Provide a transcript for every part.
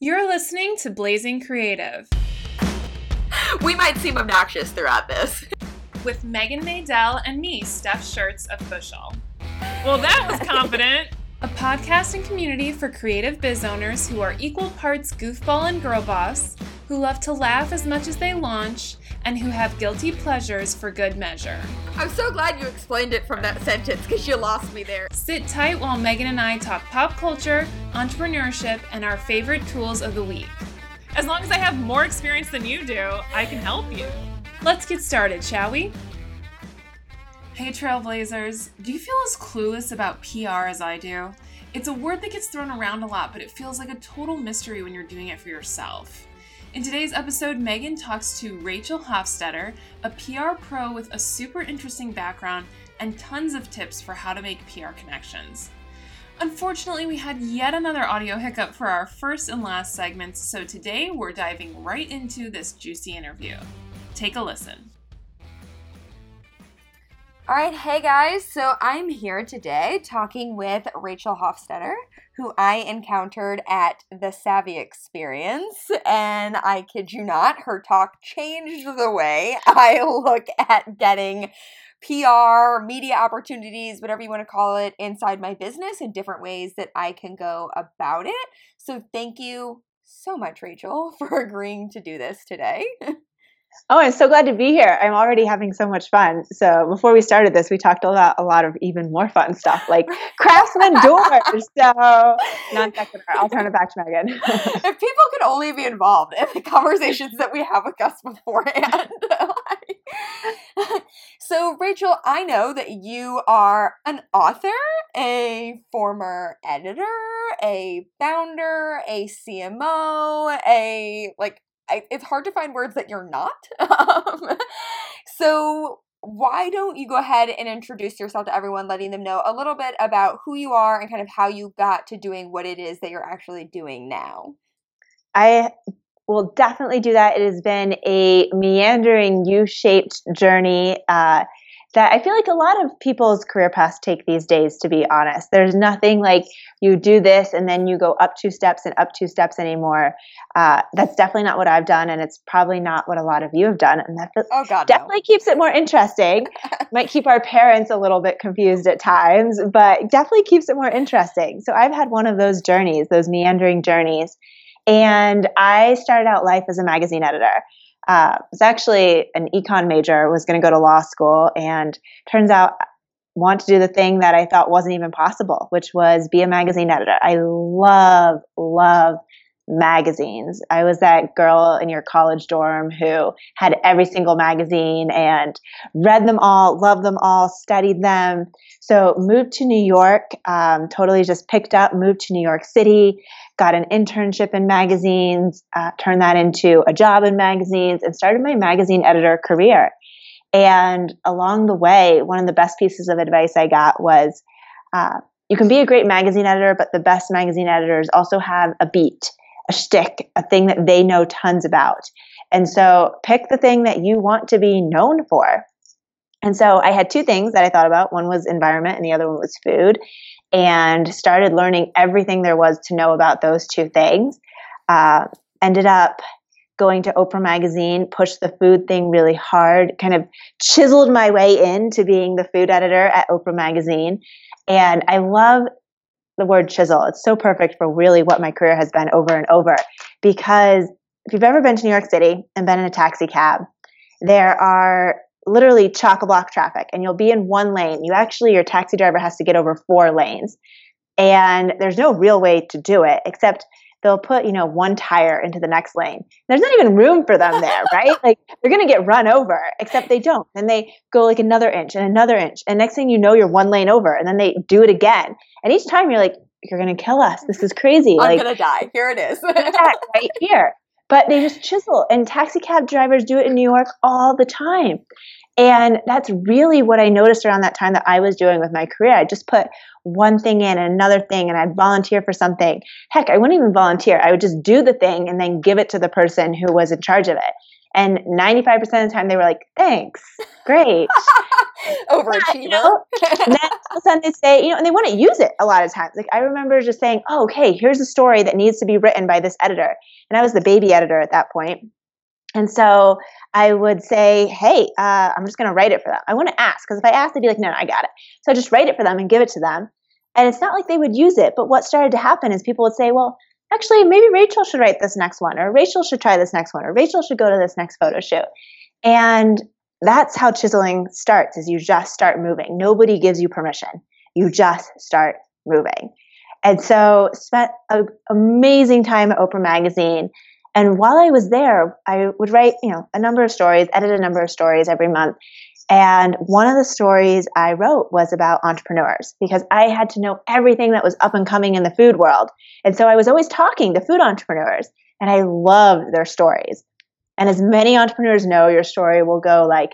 You're listening to Blazing Creative. We might seem obnoxious throughout this. With Meghan Maydell and me, Steph Shirts of Bushel. Well, that was confident. A podcast and community for creative biz owners who are equal parts goofball and girl boss, who love to laugh as much as they launch, and who have guilty pleasures for good measure. I'm so glad you explained it from that sentence because you lost me there. Sit tight while Meghan and I talk pop culture, entrepreneurship, and our favorite tools of the week. As long as I have more experience than you do, I can help you. Let's get started, shall we? Hey, Trailblazers, do you feel as clueless about PR as I do? It's a word that gets thrown around a lot, but it feels like a total mystery when you're doing it for yourself. In today's episode, Meghan talks to Rachel Hofstetter, a PR pro with a super interesting background and tons of tips for how to make PR connections. Unfortunately, we had yet another audio hiccup for our first and last segments, so today we're diving right into this juicy interview. Take a listen. All right, hey guys. So I'm here today talking with Rachel Hofstetter, who I encountered at the Savvy Experience. And I kid you not, her talk changed the way I look at getting PR, media opportunities, whatever you want to call it, inside my business and different ways that I can go about it. So thank you so much, Rachel, for agreeing to do this today. Oh, I'm so glad to be here. I'm already having so much fun. So before we started this, we talked about a lot of even more fun stuff like craftsman doors. So non sequitur. I'll turn it back to Meghan. if people could only be involved in the conversations that we have with us beforehand. so Rachel, I know that you are an author, a former editor, a founder, a CMO, a like I, it's hard to find words that you're not. Um, so why don't you go ahead and introduce yourself to everyone, letting them know a little bit about who you are and kind of how you got to doing what it is that you're actually doing now? I will definitely do that. It has been a meandering U shaped journey. Uh, that I feel like a lot of people's career paths take these days, to be honest. There's nothing like you do this and then you go up two steps and up two steps anymore. Uh, that's definitely not what I've done, and it's probably not what a lot of you have done. And that oh, God, definitely no. keeps it more interesting. Might keep our parents a little bit confused at times, but definitely keeps it more interesting. So I've had one of those journeys, those meandering journeys. And I started out life as a magazine editor uh, was actually an econ major, was going to go to law school, and turns out want to do the thing that I thought wasn't even possible, which was be a magazine editor. I love, love magazines. I was that girl in your college dorm who had every single magazine and read them all, loved them all, studied them. So moved to New York, um, totally just picked up, moved to New York City, got an internship in magazines, uh, turned that into a job in magazines, and started my magazine editor career. And along the way, one of the best pieces of advice I got was uh, you can be a great magazine editor, but the best magazine editors also have a beat, a shtick, a thing that they know tons about. And so pick the thing that you want to be known for. And so I had two things that I thought about. One was environment, and the other one was food and started learning everything there was to know about those two things. Uh, ended up going to Oprah Magazine, pushed the food thing really hard, kind of chiseled my way into being the food editor at Oprah Magazine. And I love the word chisel. It's so perfect for really what my career has been over and over. Because if you've ever been to New York City and been in a taxi cab, there are literally chock a block traffic and you'll be in one lane. You actually, your taxi driver has to get over four lanes. And there's no real way to do it except they'll put, you know, one tire into the next lane. There's not even room for them there, right? Like they're going to get run over, except they don't. Then they go like another inch and another inch. And next thing you know, you're one lane over and then they do it again. And each time you're like, you're going to kill us. This is crazy. I'm like, going to die. Here it is. right here. But they just chisel. And taxi cab drivers do it in New York all the time. And that's really what I noticed around that time that I was doing with my career. I just put one thing in and another thing, and I'd volunteer for something. Heck, I wouldn't even volunteer. I would just do the thing and then give it to the person who was in charge of it. And 95% of the time they were like, thanks, great. Overachiever. You know? and then all of a sudden they say, you know, and they wouldn't use it a lot of times. Like I remember just saying, oh, okay, here's a story that needs to be written by this editor. And I was the baby editor at that point. And so I would say, hey, uh, I'm just going to write it for them. I want to ask because if I ask, they'd be like, no, no, I got it. So I just write it for them and give it to them. And it's not like they would use it, but what started to happen is people would say, well, actually, maybe Rachel should write this next one, or Rachel should try this next one, or Rachel should go to this next photo shoot. And that's how chiseling starts is you just start moving. Nobody gives you permission. You just start moving. And so spent an amazing time at Oprah Magazine. And while I was there, I would write, you know, a number of stories, edit a number of stories every month. And one of the stories I wrote was about entrepreneurs because I had to know everything that was up and coming in the food world. And so I was always talking to food entrepreneurs and I loved their stories. And as many entrepreneurs know, your story will go like,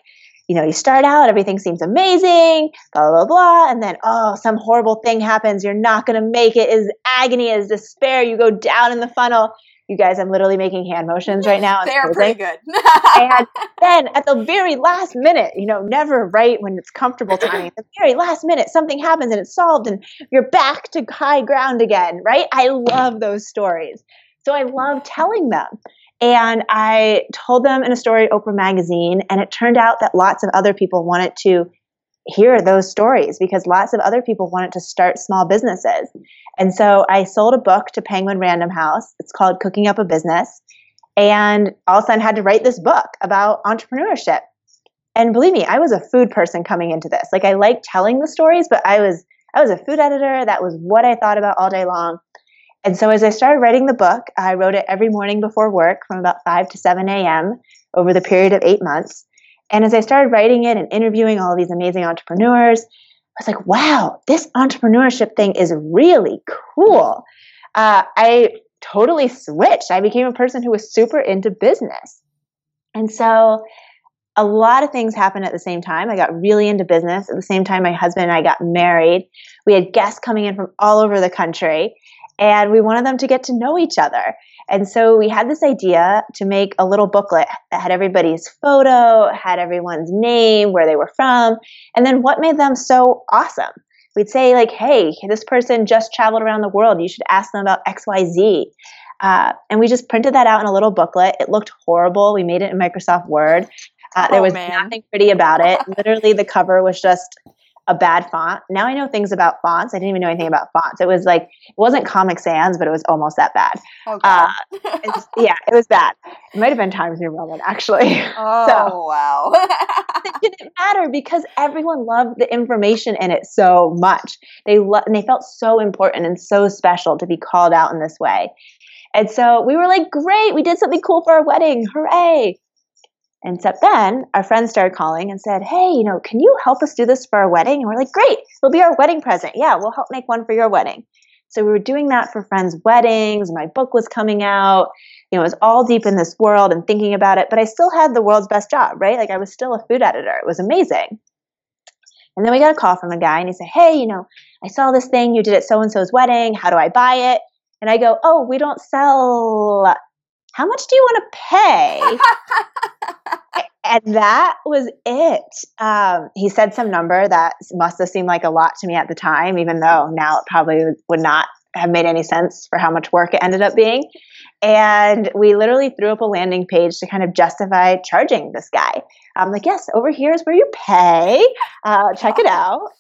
you know, you start out, everything seems amazing, blah, blah, blah. And then, oh, some horrible thing happens. You're not going to make it. Is agony, is despair. You go down in the funnel. You guys, I'm literally making hand motions right now. They're pretty good. and then at the very last minute, you know, never right when it's comfortable timing. At the very last minute, something happens and it's solved and you're back to high ground again, right? I love those stories. So I love telling them. And I told them in a story, Oprah Magazine, and it turned out that lots of other people wanted to hear those stories because lots of other people wanted to start small businesses. And so I sold a book to Penguin Random House. It's called Cooking Up a Business. And all of a sudden had to write this book about entrepreneurship. And believe me, I was a food person coming into this. Like I like telling the stories, but I was I was a food editor. That was what I thought about all day long. And so as I started writing the book, I wrote it every morning before work from about 5 to 7 a.m. over the period of eight months. And as I started writing it and interviewing all these amazing entrepreneurs, I was like, wow, this entrepreneurship thing is really cool. Uh, I totally switched. I became a person who was super into business. And so a lot of things happened at the same time. I got really into business. At the same time, my husband and I got married. We had guests coming in from all over the country and we wanted them to get to know each other. And so we had this idea to make a little booklet that had everybody's photo, had everyone's name, where they were from, and then what made them so awesome. We'd say, like, hey, this person just traveled around the world. You should ask them about XYZ. Uh, and we just printed that out in a little booklet. It looked horrible. We made it in Microsoft Word. Uh, there oh, was man. nothing pretty about it. Literally, the cover was just a bad font. Now I know things about fonts. I didn't even know anything about fonts. It was like it wasn't Comic Sans, but it was almost that bad. Oh, uh, yeah, it was bad. It might have been Times New Roman actually. Oh so, wow! it didn't matter because everyone loved the information in it so much. They lo- and they felt so important and so special to be called out in this way. And so we were like, great, we did something cool for our wedding. Hooray. And so then our friends started calling and said, Hey, you know, can you help us do this for our wedding? And we're like, Great, it'll be our wedding present. Yeah, we'll help make one for your wedding. So we were doing that for friends' weddings. My book was coming out. You know, it was all deep in this world and thinking about it, but I still had the world's best job, right? Like I was still a food editor. It was amazing. And then we got a call from a guy and he said, Hey, you know, I saw this thing you did at so and so's wedding. How do I buy it? And I go, Oh, we don't sell how much do you want to pay? and that was it. Um, he said some number that must have seemed like a lot to me at the time, even though now it probably would not have made any sense for how much work it ended up being. And we literally threw up a landing page to kind of justify charging this guy. I'm like, yes, over here is where you pay. Uh, check it out.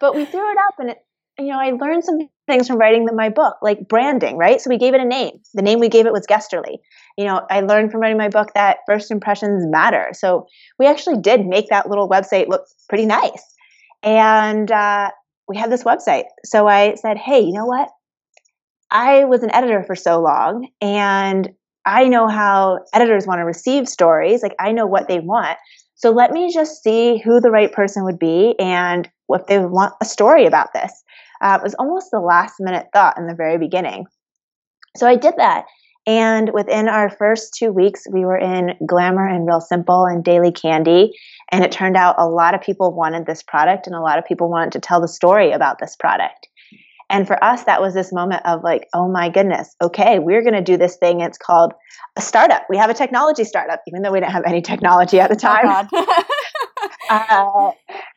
But we threw it up, and it, you know, I learned some things from writing the, my book, like branding, right? So we gave it a name. The name we gave it was Guesterly. You know, I learned from writing my book that first impressions matter. So we actually did make that little website look pretty nice. And uh, we had this website. So I said, hey, you know what? I was an editor for so long and I know how editors want to receive stories. Like I know what they want. So let me just see who the right person would be and if they want a story about this. Uh, it was almost the last minute thought in the very beginning. So I did that. And within our first two weeks, we were in Glamour and Real Simple and Daily Candy. And it turned out a lot of people wanted this product and a lot of people wanted to tell the story about this product. And for us, that was this moment of like, oh my goodness, okay, we're going to do this thing. It's called a startup. We have a technology startup, even though we didn't have any technology at the oh, time. Oh uh,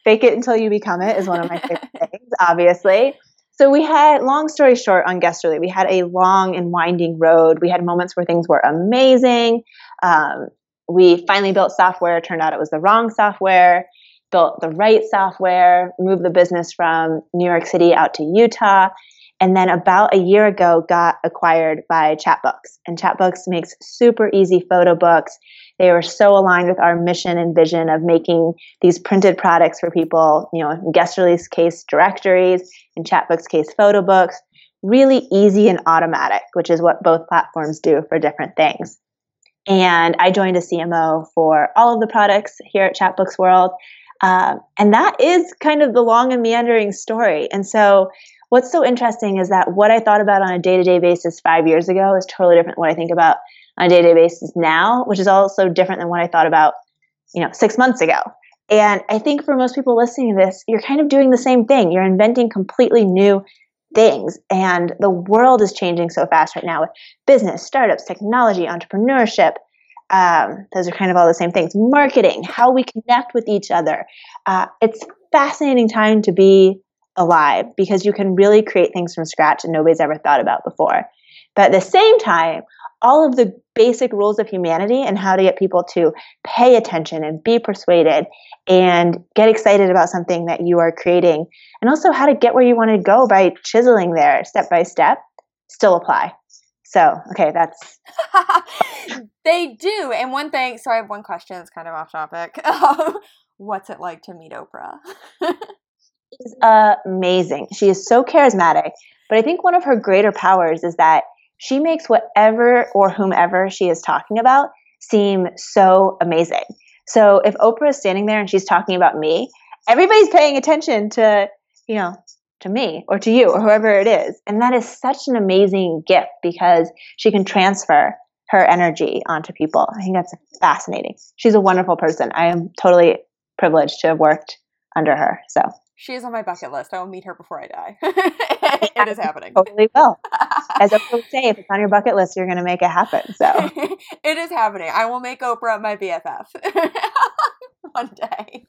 fake it until you become it is one of my favorite things, obviously. So we had, long story short, on Guesterly, we had a long and winding road. We had moments where things were amazing. Um, we finally built software. Turned out it was the wrong software. Built the right software. Moved the business from New York City out to Utah. And then about a year ago, got acquired by Chatbooks. And Chatbooks makes super easy photo books. They were so aligned with our mission and vision of making these printed products for people, you know, Guesterly's case, directories, in Chatbook's case, photo books, really easy and automatic, which is what both platforms do for different things. And I joined a CMO for all of the products here at Chatbooks World. Um, and that is kind of the long and meandering story. And so, what's so interesting is that what I thought about on a day to day basis five years ago is totally different than what I think about on a day to day basis now, which is also different than what I thought about, you know, six months ago. And I think for most people listening to this, you're kind of doing the same thing. You're inventing completely new things. And the world is changing so fast right now with business, startups, technology, entrepreneurship. Um, those are kind of all the same things. Marketing, how we connect with each other. Uh, it's fascinating time to be alive because you can really create things from scratch and nobody's ever thought about before. But at the same time, all of the basic rules of humanity and how to get people to pay attention and be persuaded and get excited about something that you are creating and also how to get where you want to go by chiseling there step by step still apply. So okay that's they do. And one thing so i have one question that's kind of off topic. Um, what's it like to meet oprah She's amazing she is so charismatic but i think one of her greater powers is that she makes whatever or whomever she is talking about seem so amazing. So if Oprah is standing there and she's talking about me, everybody's paying attention to, you know, to me or to you or whoever it is. And that is such an amazing gift because she can transfer her energy onto people. I think that's fascinating. She's a wonderful person. I am totally privileged to have worked under her. So she is on my bucket list. I will meet her before I die. it is happening. Totally will. As I would say, if it's on your bucket list, you're going to make it happen. So it is happening. I will make Oprah my BFF one day.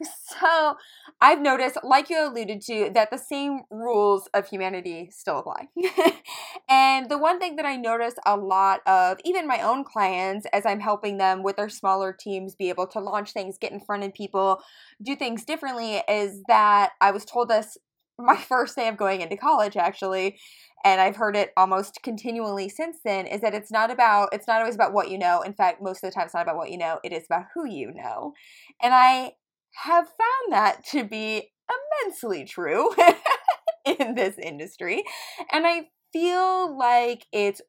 So I've noticed, like you alluded to, that the same rules of humanity still apply. and the one thing that I notice a lot of, even my own clients, as I'm helping them with their smaller teams be able to launch things, get in front of people, do things differently, is that I was told this my first day of going into college, actually, and I've heard it almost continually since then is that it's not about it's not always about what you know. In fact, most of the time it's not about what you know, it is about who you know. And I have found that to be immensely true in this industry. And I feel like it's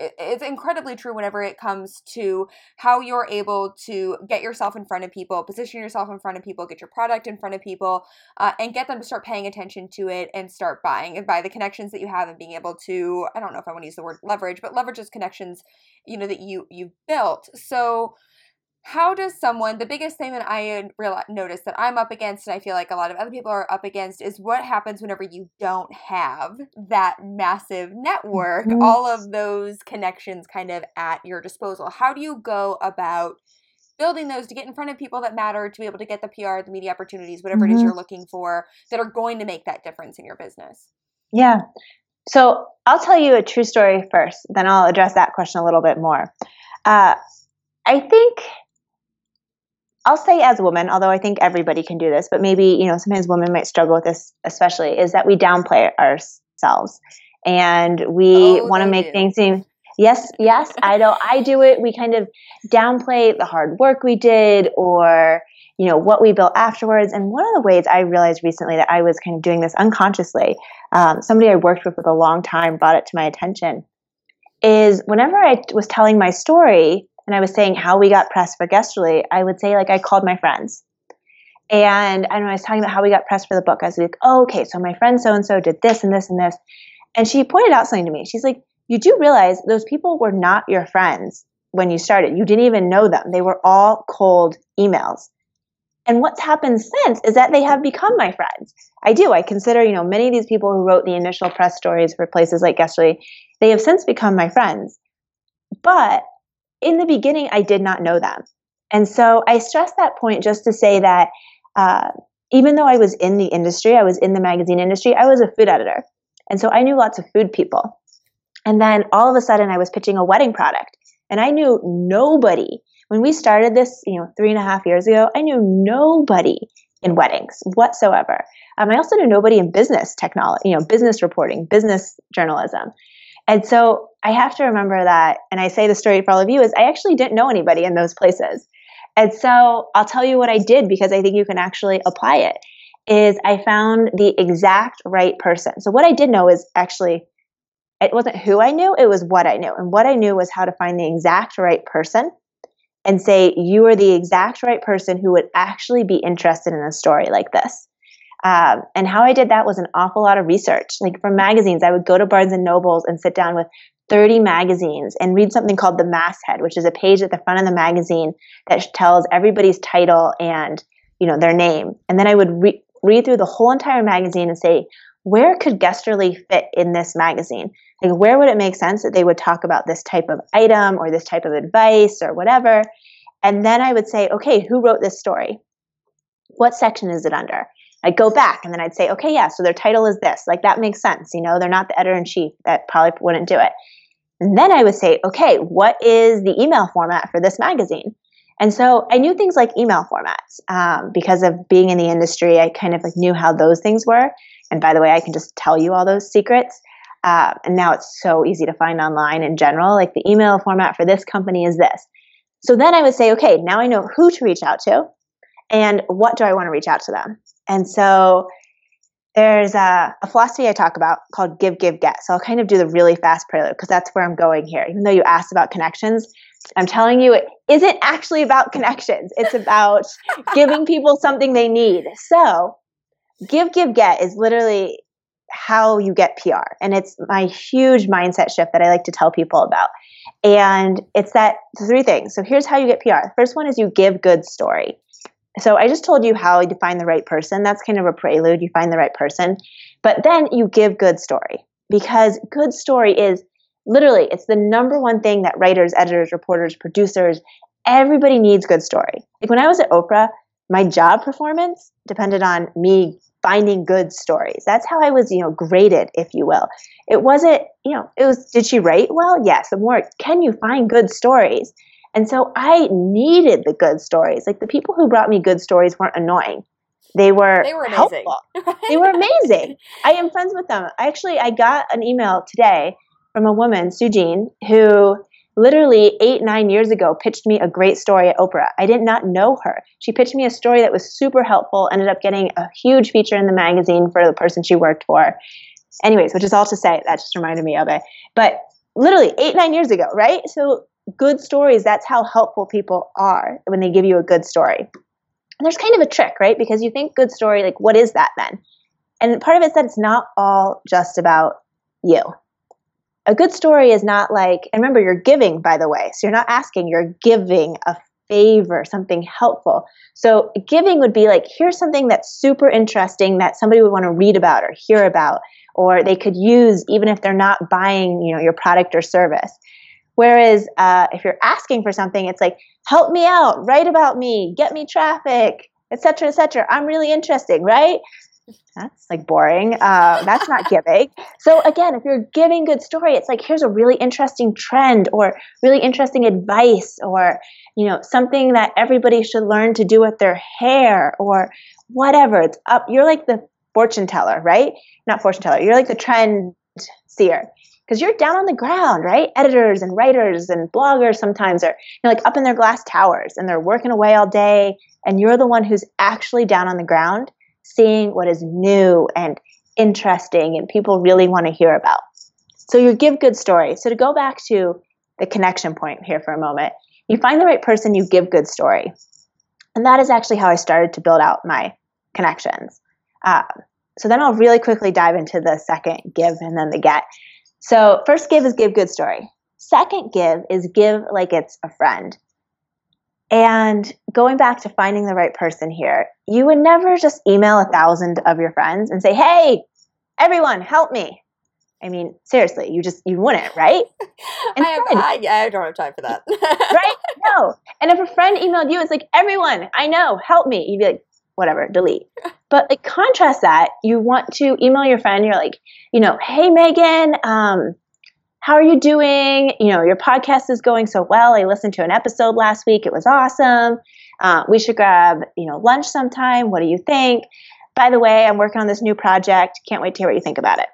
it's incredibly true whenever it comes to how you're able to get yourself in front of people, position yourself in front of people, get your product in front of people, uh, and get them to start paying attention to it and start buying. And by the connections that you have and being able to, I don't know if I want to use the word leverage, but leverage those connections, you know, that you you've built. So how does someone the biggest thing that i notice that i'm up against and i feel like a lot of other people are up against is what happens whenever you don't have that massive network mm-hmm. all of those connections kind of at your disposal how do you go about building those to get in front of people that matter to be able to get the pr the media opportunities whatever mm-hmm. it is mm-hmm. you're looking for that are going to make that difference in your business yeah so i'll tell you a true story first then i'll address that question a little bit more uh, i think I'll say as a woman, although I think everybody can do this, but maybe, you know, sometimes women might struggle with this especially, is that we downplay ourselves and we oh, want to make do. things seem yes, yes, I know I do it. We kind of downplay the hard work we did or, you know, what we built afterwards. And one of the ways I realized recently that I was kind of doing this unconsciously, um, somebody I worked with for a long time brought it to my attention, is whenever I was telling my story, and I was saying how we got pressed for Guesterly, I would say like I called my friends. And I was talking about how we got pressed for the book. I was like, oh, okay, so my friend so and so did this and this and this. And she pointed out something to me. She's like, you do realize those people were not your friends when you started. You didn't even know them. They were all cold emails. And what's happened since is that they have become my friends. I do. I consider, you know, many of these people who wrote the initial press stories for places like Guesterly, they have since become my friends. But in the beginning, I did not know them. And so I stress that point just to say that uh, even though I was in the industry, I was in the magazine industry, I was a food editor. And so I knew lots of food people. And then all of a sudden, I was pitching a wedding product. And I knew nobody when we started this, you know, three and a half years ago, I knew nobody in weddings whatsoever. Um, I also knew nobody in business technology, you know, business reporting, business journalism. And so I have to remember that, and I say the story for all of you, is I actually didn't know anybody in those places. And so I'll tell you what I did because I think you can actually apply it. Is I found the exact right person. So what I did know is actually it wasn't who I knew, it was what I knew. And what I knew was how to find the exact right person and say, you are the exact right person who would actually be interested in a story like this. Um, and how I did that was an awful lot of research. Like from magazines, I would go to Barnes and Nobles and sit down with 30 magazines and read something called the masthead, which is a page at the front of the magazine that tells everybody's title and you know their name. And then I would re- read through the whole entire magazine and say, where could Guesterly fit in this magazine? Like, where would it make sense that they would talk about this type of item or this type of advice or whatever? And then I would say, okay, who wrote this story? What section is it under? I'd go back and then I'd say, okay, yeah, so their title is this. Like, that makes sense. You know, they're not the editor in chief. That probably wouldn't do it. And then I would say, okay, what is the email format for this magazine? And so I knew things like email formats um, because of being in the industry. I kind of like knew how those things were. And by the way, I can just tell you all those secrets. Uh, and now it's so easy to find online in general. Like the email format for this company is this. So then I would say, okay, now I know who to reach out to and what do I want to reach out to them. And so there's a, a, philosophy I talk about called give, give, get. So I'll kind of do the really fast prelude because that's where I'm going here. Even though you asked about connections, I'm telling you it isn't actually about connections. It's about giving people something they need. So give, give, get is literally how you get PR. And it's my huge mindset shift that I like to tell people about. And it's that three things. So here's how you get PR. The first one is you give good story. So I just told you how you find the right person. That's kind of a prelude. You find the right person. But then you give good story because good story is literally it's the number one thing that writers, editors, reporters, producers, everybody needs good story. Like when I was at Oprah, my job performance depended on me finding good stories. That's how I was, you know, graded, if you will. It wasn't, you know, it was, did she write well? Yes. The more, can you find good stories? And so I needed the good stories. Like the people who brought me good stories weren't annoying. They were, they were amazing. helpful. they were amazing. I am friends with them. I actually, I got an email today from a woman, Sue Jean, who literally eight, nine years ago pitched me a great story at Oprah. I did not know her. She pitched me a story that was super helpful, ended up getting a huge feature in the magazine for the person she worked for. Anyways, which is all to say, that just reminded me of it. But literally eight, nine years ago, right? So good stories, that's how helpful people are when they give you a good story. And there's kind of a trick, right? Because you think good story, like, what is that then? And part of it is that it's not all just about you a good story is not like, and remember, you're giving, by the way. So you're not asking, you're giving a favor, something helpful. So giving would be like, here's something that's super interesting that somebody would want to read about or hear about, or they could use even if they're not buying, you know, your product or service. Whereas uh, if you're asking for something, it's like, help me out, write about me, get me traffic, etc., etc. I'm really interesting, right? that's like boring. Uh, that's not giving. So again, if you're giving good story, it's like here's a really interesting trend or really interesting advice or you know something that everybody should learn to do with their hair or whatever. It's up. You're like the fortune teller, right? Not fortune teller. You're like the trend seer because you're down on the ground, right? Editors and writers and bloggers sometimes are you know, like up in their glass towers and they're working away all day, and you're the one who's actually down on the ground seeing what is new and interesting and people really want to hear about. So you give good stories. So to go back to the connection point here for a moment, you find the right person, you give good story. And that is actually how I started to build out my connections. Uh, so then I'll really quickly dive into the second give and then the get. So first give is give good story. Second give is give like it's a friend. And going back to finding the right person here, you would never just email a thousand of your friends and say, hey, everyone, help me. I mean, seriously, you just you wouldn't, right? I, have, I, I, don't have time for that. right? No. And if a friend emailed you, it's like, everyone, I know, help me. You'd be like, whatever, delete. But like contrast that, you want to email your friend, you're like, you know, hey Meghan, um, how are you doing? You know, your podcast is going so well. I listened to an episode last week. It was awesome. Uh, we should grab, you know, lunch sometime. What do you think? By the way, I'm working on this new project. Can't wait to hear what you think about it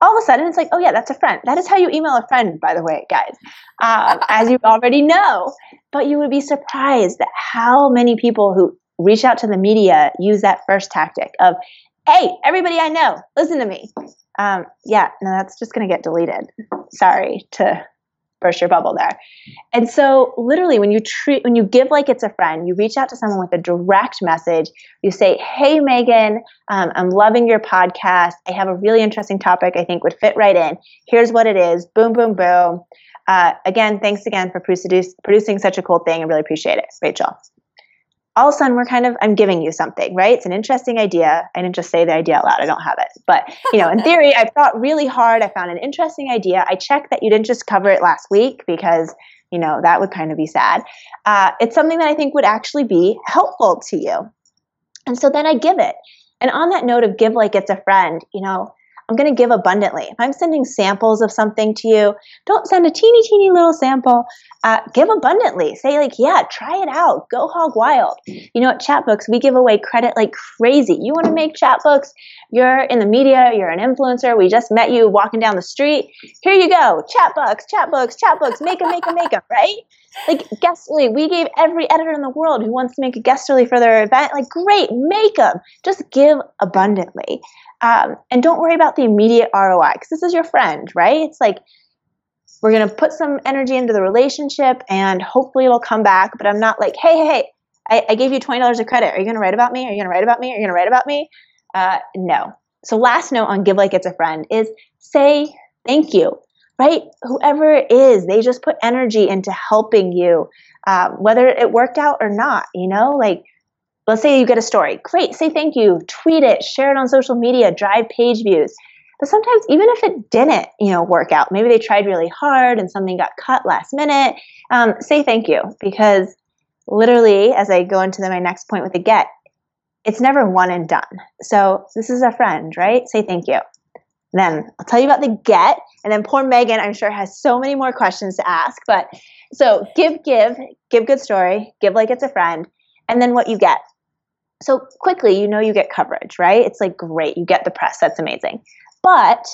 all of a sudden it's like, oh yeah, that's a friend. That is how you email a friend, by the way, guys, um, as you already know. But you would be surprised at how many people who reach out to the media use that first tactic of, hey, everybody I know, listen to me. Um, yeah, no, that's just going to get deleted. Sorry to burst your bubble there. And so literally when you treat when you give like it's a friend, you reach out to someone with a direct message. You say, "Hey Meghan, um, I'm loving your podcast. I have a really interesting topic I think would fit right in. Here's what it is. Boom, boom, boom. Uh, again, thanks again for produce, producing such a cool thing. I really appreciate it, Rachel all of a sudden we're kind of i'm giving you something right? It's an interesting idea. I didn't just say the idea out loud. I don't have it. But you know in theory i thought really hard. I found an interesting idea. I checked that you didn't just cover it last week because you know that would kind of be sad. Uh, it's something that i think would actually be helpful to you. And so then i give it. And on that note of give like it's a friend you know I'm going to give abundantly. If I'm sending samples of something to you, don't send a teeny, teeny little sample. Uh, give abundantly. Say, like, yeah, try it out. Go hog wild. You know, at Chatbooks, we give away credit like crazy. You want to make Chatbooks? You're in the media, you're an influencer. We just met you walking down the street. Here you go. Chatbooks, Chatbooks, Chatbooks. Make them, make them, make them, right? Like, Guesterly, we gave every editor in the world who wants to make a Guesterly for their event, like, great, make them. Just give abundantly. Um, and don't worry about the immediate ROI because this is your friend, right? It's like we're going to put some energy into the relationship and hopefully it'll come back. But I'm not like, hey, hey, hey, I, I gave you $20 of credit. Are you going to write about me? Are you going to write about me? Are you going to write about me? Uh, no. So, last note on Give Like It's a Friend is say thank you, right? Whoever it is, they just put energy into helping you, uh, whether it worked out or not, you know? Like, let's say you get a story. Great, say thank you, tweet it, share it on social media, drive page views. But sometimes even if it didn't, you know, work out, maybe they tried really hard and something got cut last minute, um, say thank you because literally, as I go into the, my next point with the get, it's never one and done. So this is a friend, right? Say thank you. Then I'll tell you about the get, and then poor Meghan, I'm sure, has so many more questions to ask. But so give, give, give good story, give like it's a friend, and then what you get. So quickly you know you get coverage right? It's like great you get the press that's amazing. But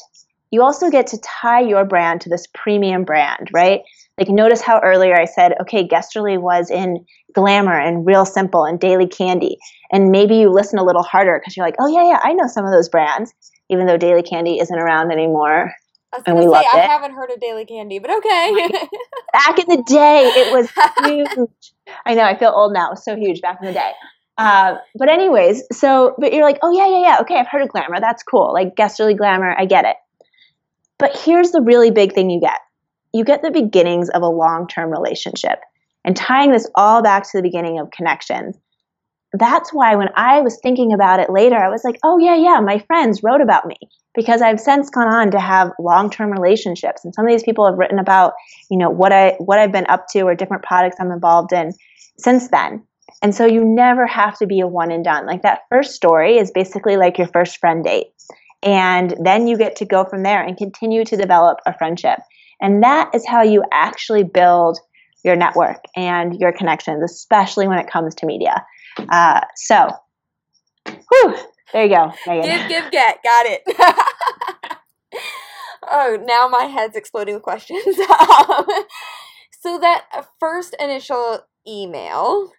you also get to tie your brand to this premium brand right? Like notice how earlier i said okay guesterly was in glamour and real simple and daily candy and maybe you listen a little harder because you're like oh yeah yeah i know some of those brands even though daily candy isn't around anymore and we say, loved I it. haven't heard of Daily Candy, but okay. back in the day, it was huge. I know, I feel old now. It was so huge back in the day. Uh, but anyways, so but you're like, oh yeah, yeah, yeah. Okay, I've heard of glamour. That's cool. Like guesterly glamour. I get it. But here's the really big thing you get. You get the beginnings of a long-term relationship. And tying this all back to the beginning of connections. That's why when I was thinking about it later, I was like, oh yeah, yeah, my friends wrote about me because I've since gone on to have long-term relationships. And some of these people have written about, you know, what I what I've been up to or different products I'm involved in since then. And so you never have to be a one and done. Like that first story is basically like your first friend date. And then you get to go from there and continue to develop a friendship. And that is how you actually build your network and your connections, especially when it comes to media. Uh, so, whew, there you go. Give, give, get. Got it. oh, now my head's exploding with questions. so, that first initial email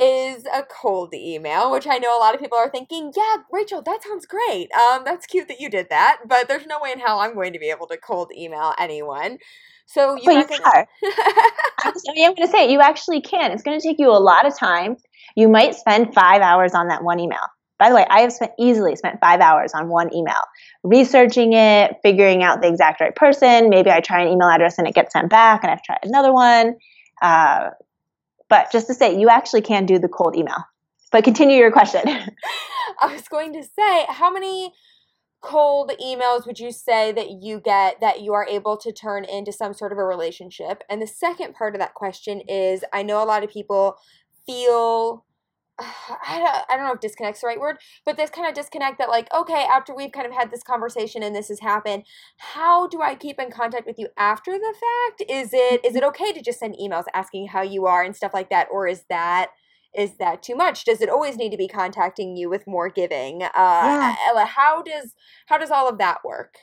is a cold email, which I know a lot of people are thinking, yeah, Rachel, that sounds great. Um, that's cute that you did that, but there's no way in hell I'm going to be able to cold email anyone. So you, you are. I'm going to say you actually can. It's going to take you a lot of time. You might spend five hours on that one email. By the way, I have spent easily spent five hours on one email, researching it, figuring out the exact right person. Maybe I try an email address and it gets sent back, and I've tried another one. Uh, But just to say, you actually can do the cold email. But continue your question. I was going to say, how many cold emails would you say that you get that you are able to turn into some sort of a relationship? And the second part of that question is I know a lot of people feel I don't, I don't know if disconnect's the right word, but this kind of disconnect that, like, okay, after we've kind of had this conversation and this has happened, how do I keep in contact with you after the fact? Is it is it okay to just send emails asking how you are and stuff like that, or is that is that too much? Does it always need to be contacting you with more giving? Uh, yeah. Ella, how does how does all of that work?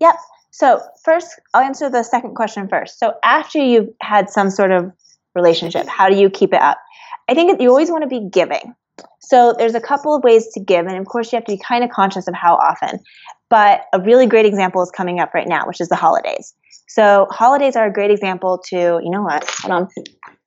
Yep. So first, I'll answer the second question first. So after you've had some sort of relationship, how do you keep it up? I think you always want to be giving. So there's a couple of ways to give, and of course you have to be kind of conscious of how often. But a really great example is coming up right now, which is the holidays. So holidays are a great example to, you know what? Hold on.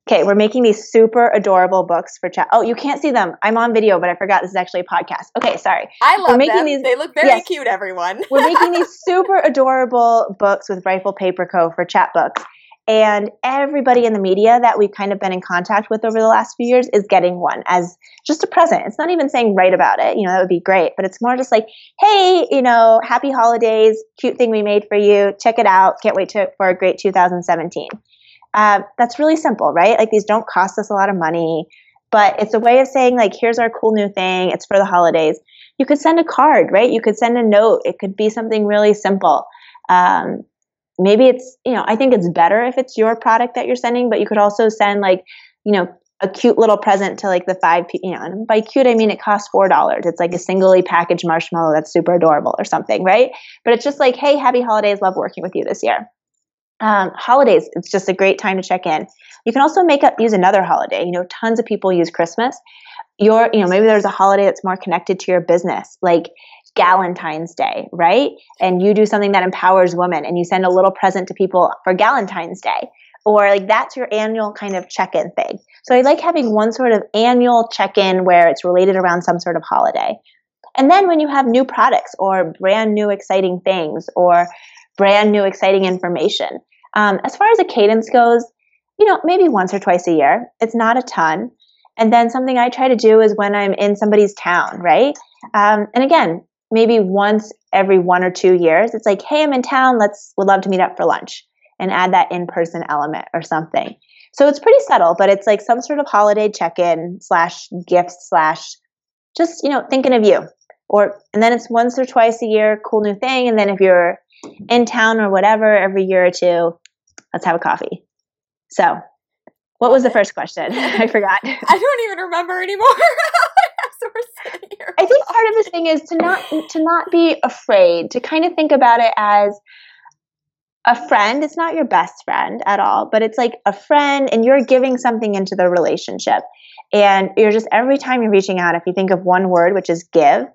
Okay, we're making these super adorable books for chat. Oh, you can't see them. I'm on video, but I forgot this is actually a podcast. Okay, sorry. I love we're making them. These, they look very yes, cute, everyone. we're making these super adorable books with Rifle Paper Co. for Chatbooks. And everybody in the media that we've kind of been in contact with over the last few years is getting one as just a present. It's not even saying write about it, you know, that would be great, but it's more just like, hey, you know, happy holidays, cute thing we made for you. Check it out. Can't wait to, for a great 2017. Uh, that's really simple, right? Like these don't cost us a lot of money, but it's a way of saying, like, here's our cool new thing. It's for the holidays. You could send a card, right? You could send a note. It could be something really simple. Um, maybe it's you know i think it's better if it's your product that you're sending but you could also send like you know a cute little present to like the five you know and by cute i mean it costs four dollars. It's like a singly packaged marshmallow that's super adorable or something right? But it's just like hey happy holidays. Love working with you this year. Um, holidays it's just a great time to check in. You can also make up use another holiday. You know tons of people use christmas. Your you know maybe there's a holiday that's more connected to your business. Like Galentine's Day, right? And you do something that empowers women and you send a little present to people for Galentine's Day. Or like that's your annual kind of check in thing. So I like having one sort of annual check in where it's related around some sort of holiday. And then when you have new products or brand new exciting things or brand new exciting information, um, as far as a cadence goes, you know, maybe once or twice a year. It's not a ton. And then something I try to do is when I'm in somebody's town, right? Um, and again, maybe once every one or two years, it's like, hey, I'm in town. Let's would love to meet up for lunch and add that in person element or something. So it's pretty subtle, but it's like some sort of holiday check in slash gift slash just you know thinking of you. Or and then it's once or twice a year, cool new thing. And then if you're in town or whatever, every year or two, let's have a coffee. So, what was the first question? I forgot. I don't even remember anymore. I think part of the thing is to not to not be afraid, to kind of think about it as a friend. It's not your best friend at all, but it's like a friend and you're giving something into the relationship. And you're just every time you're reaching out, if you think of one word, which is give,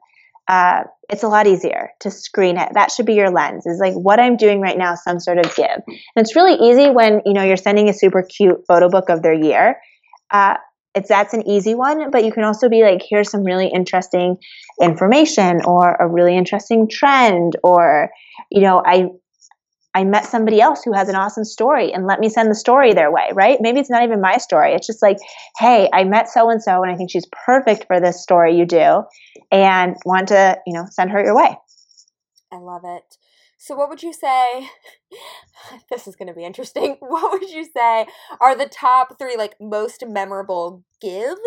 uh, it's a lot easier to screen it. That should be your lens. Is like what I'm doing right now, some sort of give. And it's really easy when you know you're sending a super cute photo book of their year. Uh, it's that's an easy one but you can also be like here's some really interesting information or a really interesting trend or you know i i met somebody else who has an awesome story and let me send the story their way right? Maybe it's not even my story. It's just like hey i met so and so and i think she's perfect for this story you do and want to you know send her your way. I love it so, what would you say? This is going to be interesting. What would you say are the top three, like, most memorable gives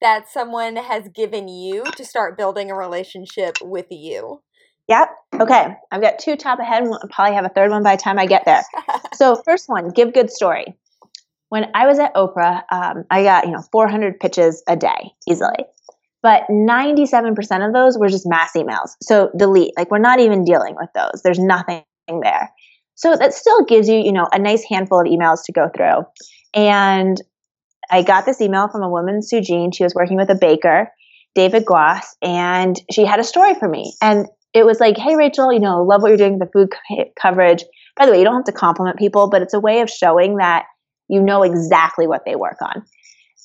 that someone has given you to start building a relationship with you? Yep. Okay. I've got two top ahead. I'll probably have a third one by the time I get there. so, first one, give good story. When I was at Oprah, um, I got you know 400 pitches a day easily but 97% of those were just mass emails. So delete, like we're not even dealing with those. There's nothing there. So that still gives you, you know, a nice handful of emails to go through. And I got this email from a woman, Sue Jean. She was working with a baker, David Gloss, and she had a story for me. And it was like, hey, Rachel, you know, love what you're doing with the food co- coverage. By the way, you don't have to compliment people, but it's a way of showing that you know exactly what they work on.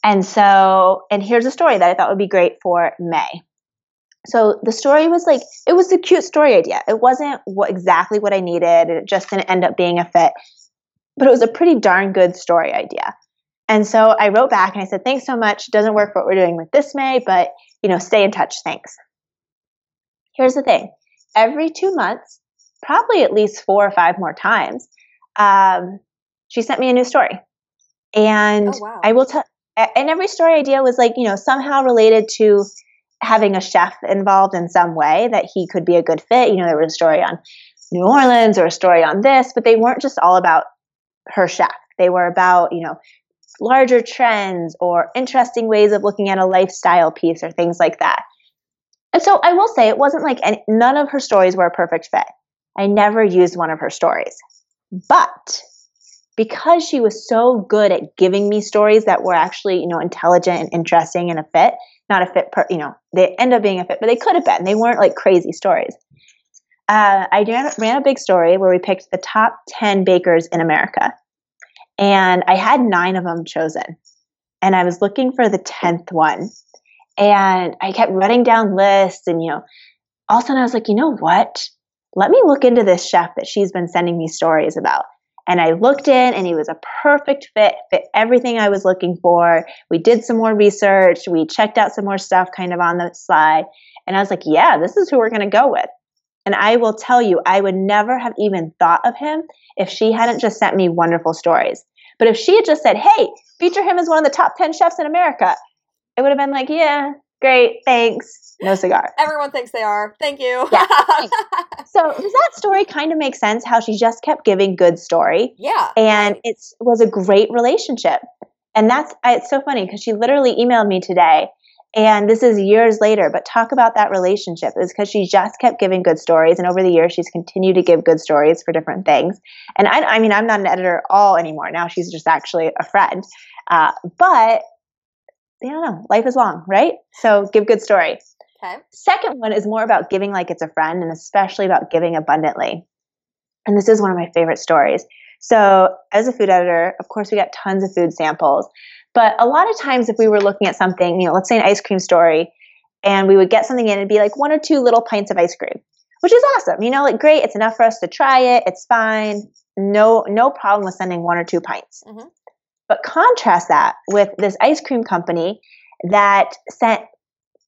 And so, and here's a story that I thought would be great for May. So the story was like, it was a cute story idea. It wasn't what, exactly what I needed. It just didn't end up being a fit, but it was a pretty darn good story idea. And so I wrote back and I said, thanks so much. Doesn't work for what we're doing with this May, but you know, stay in touch. Thanks. Here's the thing. Every two months, probably at least four or five more times, um, she sent me a new story. And Oh, wow. I will tell, and every story idea was like, you know, somehow related to having a chef involved in some way that he could be a good fit. You know, there was a story on New Orleans or a story on this, but they weren't just all about her chef. They were about, you know, larger trends or interesting ways of looking at a lifestyle piece or things like that. And so I will say it wasn't like any, none of her stories were a perfect fit. I never used one of her stories. But because she was so good at giving me stories that were actually, you know, intelligent and interesting and a fit, not a fit per, you know, they end up being a fit, but they could have been. They weren't like crazy stories. Uh, I ran, ran a big story where we picked the top 10 bakers in America. And I had nine of them chosen. And I was looking for the 10th one. And I kept running down lists. And, you know, all of a sudden I was like, you know what? Let me look into this chef that she's been sending me stories about. And I looked in and he was a perfect fit, fit everything I was looking for. We did some more research. We checked out some more stuff kind of on the slide. And I was like, yeah, this is who we're going to go with. And I will tell you, I would never have even thought of him if she hadn't just sent me wonderful stories. But if she had just said, hey, feature him as one of the top 10 chefs in America, it would have been like, yeah, great, thanks, no cigar. Everyone thinks they are. Thank you. Yeah, So does that story kind of make sense how she just kept giving good story? yeah. and it was a great relationship and that's it's so funny because she literally emailed me today and this is years later but talk about that relationship is because she just kept giving good stories and over the years she's continued to give good stories for different things and i, I mean i'm not an editor at all anymore now she's just actually a friend uh, but you don't know life is long right so give good story Okay. Second one is more about giving like it's a friend and especially about giving abundantly. And this is one of my favorite stories. So, as a food editor, of course, we got tons of food samples. But a lot of times, if we were looking at something, you know, let's say an ice cream story, and we would get something in, it'd be like one or two little pints of ice cream, which is awesome. You know, like great, it's enough for us to try it. It's fine. No, no problem with sending one or two pints. Mhm. But contrast that with this ice cream company that sent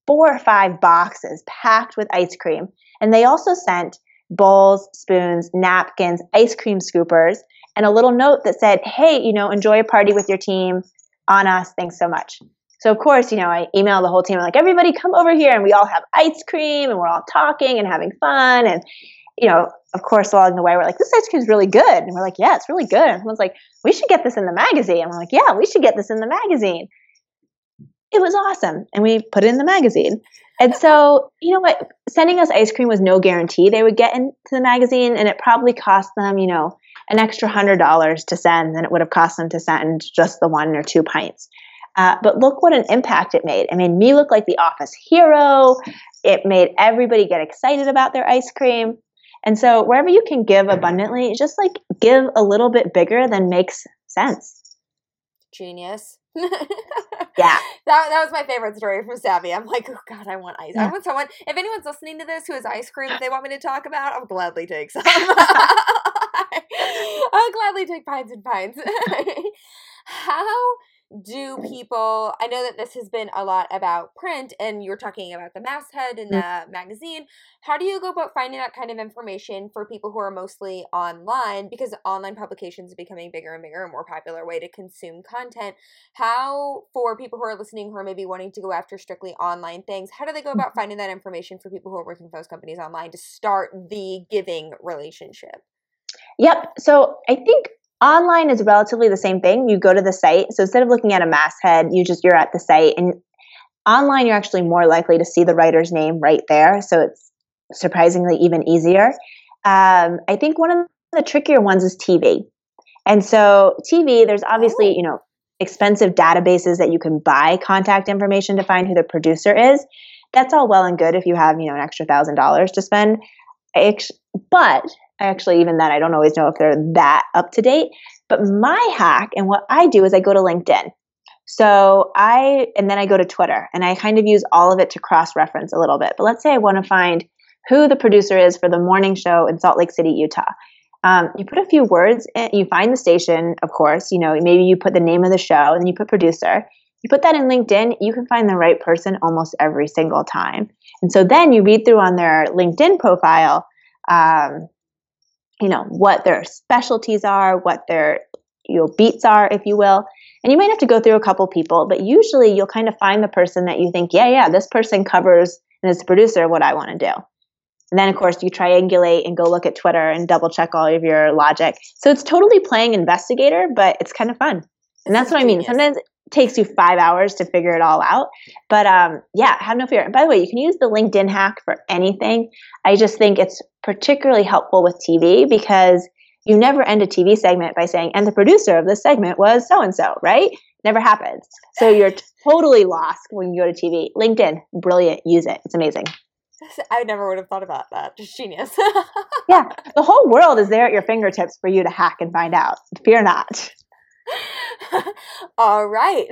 four or five boxes packed with ice cream. And they also sent bowls, spoons, napkins, ice cream scoopers, and a little note that said, hey, you know, enjoy a party with your team on us. Thanks so much. So, of course, you know, I emailed the whole team, like, everybody come over here and we all have ice cream and we're all talking and having fun. And, you know, of course, along the way, we're like, this ice cream is really good. And we're like, yeah, it's really good. And everyone's like, we should get this in the magazine. And we're like, yeah, we should get this in the magazine it was awesome and we put it in the magazine and so you know what sending us ice cream was no guarantee they would get into the magazine and it probably cost them you know an extra hundred dollars to send than it would have cost them to send just the one or two pints uh, but look what an impact it made. It made me look like the office hero. It made everybody get excited about their ice cream. And so, wherever you can give abundantly, just like give a little bit bigger than makes sense. Genius. Yeah. That, that was my favorite story from Savvy. I'm like, oh god, I want ice. I want someone. If anyone's listening to this who has ice cream that they want me to talk about, I'll gladly take some. I'll gladly take pints and pints. How do people? I know that this has been a lot about print, and you're talking about the masthead and mm. the magazine. How do you go about finding that kind of information for people who are mostly online? Because online publications are becoming bigger and bigger, and more popular way to consume content how for people who are listening who are maybe wanting to go after strictly online things how do they go about mm-hmm. finding that information for people who are working for those companies online to start the giving relationship Yep. So I think online is relatively the same thing. You go to the site. So instead of looking at a masthead, you just you're at the site and online you're actually more likely to see the writer's name right there. So it's surprisingly even easier. Um, I think one of the trickier ones is TV. And so TV, there's obviously, Oh. you know, expensive databases that you can buy contact information to find who the producer is. That's all well and good if you have, you know, an extra thousand dollars to spend. Act- But actually, even then, I don't always know if they're that up to date. But my hack and what I do is I go to LinkedIn. So I, and then I go to Twitter and I kind of use all of it to cross reference a little bit. But let's say I want to find who the producer is for the morning show in Salt Lake City, Utah. Um, you put a few words in, you find the station, of course, you know, maybe you put the name of the show and then you put producer. You put that in LinkedIn, you can find the right person almost every single time. And so then you read through on their LinkedIn profile, um, you know, what their specialties are, what their you know, beats are, if you will. And you might have to go through a couple people, but usually you'll kind of find the person that you think, yeah, yeah, this person covers and is the producer what I want to do. And then, of course, you triangulate and go look at Twitter and double check all of your logic. So it's totally playing investigator, but it's kind of fun. And that's what I mean. Sometimes it takes you five hours to figure it all out. But um, yeah, have no fear. And by the way, you can use the LinkedIn hack for anything. I just think it's particularly helpful with TV because you never end a TV segment by saying, and the producer of this segment was so and so, right? Never happens. So you're totally lost when you go to TV. LinkedIn, brilliant. Use it. It's amazing. I never would have thought about that. Just genius. yeah, the whole world is there at your fingertips for you to hack and find out. Fear not. All right.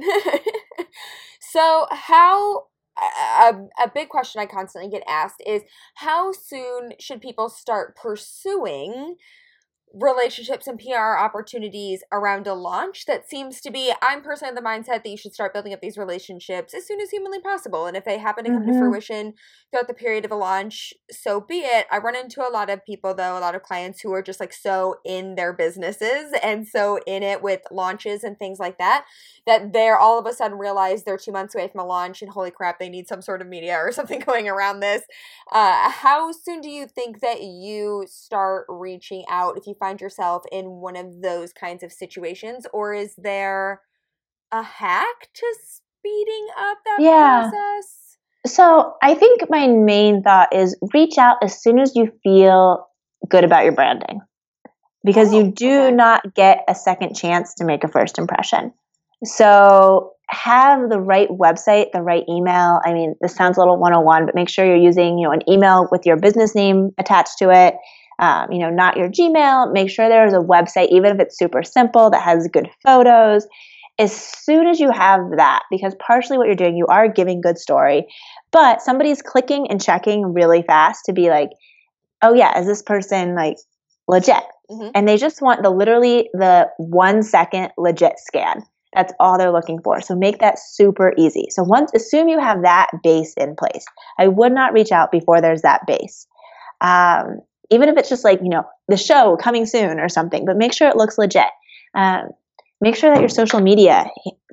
so, how a, a big question I constantly get asked is how soon should people start pursuing relationships and PR opportunities around a launch that seems to be I'm personally in the mindset that you should start building up these relationships as soon as humanly possible. And if they happen to come mm-hmm. to fruition throughout the period of a launch so be it. I run into a lot of people though a lot of clients who are just like so in their businesses and so in it with launches and things like that that they're all of a sudden realize they're 2 months away from a launch and holy crap they need some sort of media or something going around this. Uh, how soon do you think that you start reaching out if you find yourself in one of those kinds of situations or is there a hack to speeding up that yeah. process so i think my main thought is reach out as soon as you feel good about your branding because oh, you do okay. not get a second chance to make a first impression so have the right website, the right email. I mean, this sounds a little 101, but make sure you're using, you know, an email with your business name attached to it um, you know, not your Gmail. Make sure there's a website, even if it's super simple, that has good photos. As soon as you have that, because partially what you're doing, you are giving good story, but somebody's clicking and checking really fast to be like, oh yeah, is this person like legit? Mm-hmm. And they just want the literally the one second legit scan. That's all they're looking for. So make that super easy. So once assume you have that base in place. I would not reach out before there's that base. Um, even if it's just like you know the show coming soon or something but make sure it looks legit. Um, make sure that your social media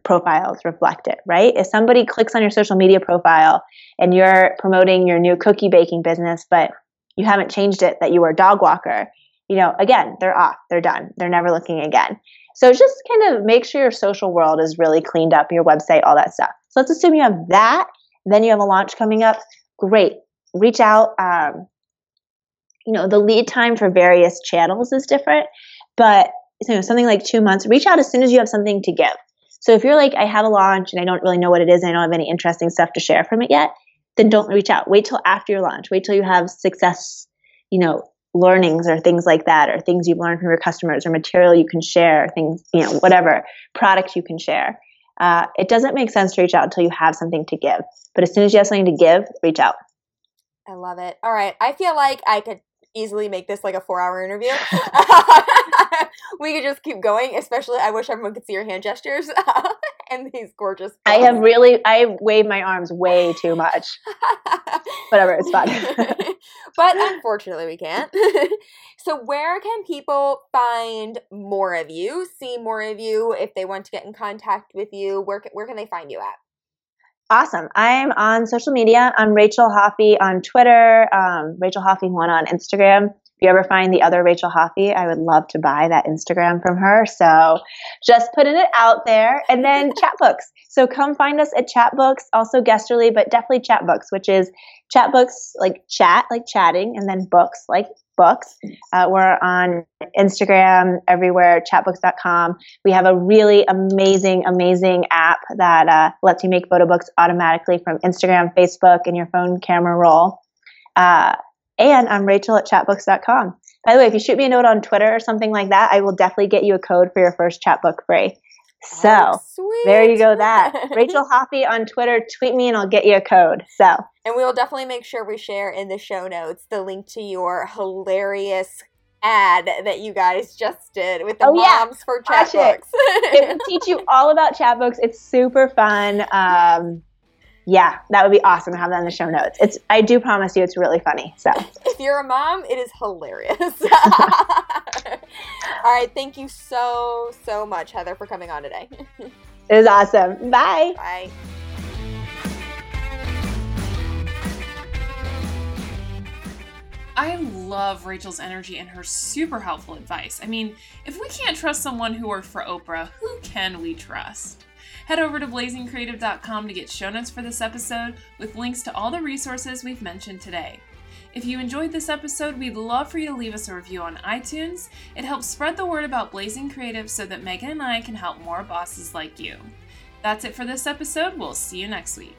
profiles reflect it right? If somebody clicks on your social media profile and you're promoting your new cookie baking business but you haven't changed it that you were a dog walker you know again they're off they're done they're never looking again. So just kind of make sure your social world is really cleaned up your website all that stuff. So let's assume you have that then you have a launch coming up. Great. Reach out um, you know the lead time for various channels is different but you know something like two months reach out as soon as you have something to give. So if you're like i have a launch and i don't really know what it is and i don't have any interesting stuff to share from it yet then don't reach out. Wait till after your launch. Wait till you have success you know learnings or things like that or things you've learned from your customers or material you can share things you know whatever product you can share. Uh, it doesn't make sense to reach out until you have something to give but as soon as you have something to give reach out. I love it. All right. I feel like I could easily make this like a four hour interview. we could just keep going, especially I wish everyone could see your hand gestures and these gorgeous. I have really, I wave my arms way too much. Whatever, it's fun. but unfortunately, we can't. so, where can people find more of you, see more of you if they want to get in contact with you? Where, where can they find you at? Awesome. I'm on social media. I'm Rachel Hoffy on Twitter, um, Rachel Hoffy1 on Instagram. If you ever find the other Rachel Hoffy, I would love to buy that Instagram from her. So just putting it out there. And then Chatbooks. So come find us at Chatbooks, also Guesterly, but definitely Chatbooks, which is Chatbooks like chat, like chatting, and then books like books. Uh, we're on Instagram, everywhere, chatbooks.com. We have a really amazing, amazing app that uh, lets you make photo books automatically from Instagram, Facebook, and your phone camera roll. Uh, and I'm Rachel at chatbooks.com. By the way, if you shoot me a note on Twitter or something like that, I will definitely get you a code for your first chatbook free. So oh, there you go. That Rachel Hoffy on Twitter. Tweet me and I'll get you a code. So and we will definitely make sure we share in the show notes the link to your hilarious ad that you guys just did with the Oh, yeah. moms for chat Watch it. it will teach you all about Chatbooks. It's super fun. Um, yeah, that would be awesome to have that in the show notes. It's I do promise you, it's really funny. So if you're a mom, it is hilarious. All right, thank you so so much, Heather, for coming on today. it was awesome. Bye. Bye. I love Rachel's energy and her super helpful advice. I mean, if we can't trust someone who worked for Oprah, who can we trust? Head over to blazingcreative.com to get show notes for this episode with links to all the resources we've mentioned today. If you enjoyed this episode, we'd love for you to leave us a review on iTunes. It helps spread the word about Blazing Creative so that Meghan and I can help more bosses like you. That's it for this episode. We'll see you next week.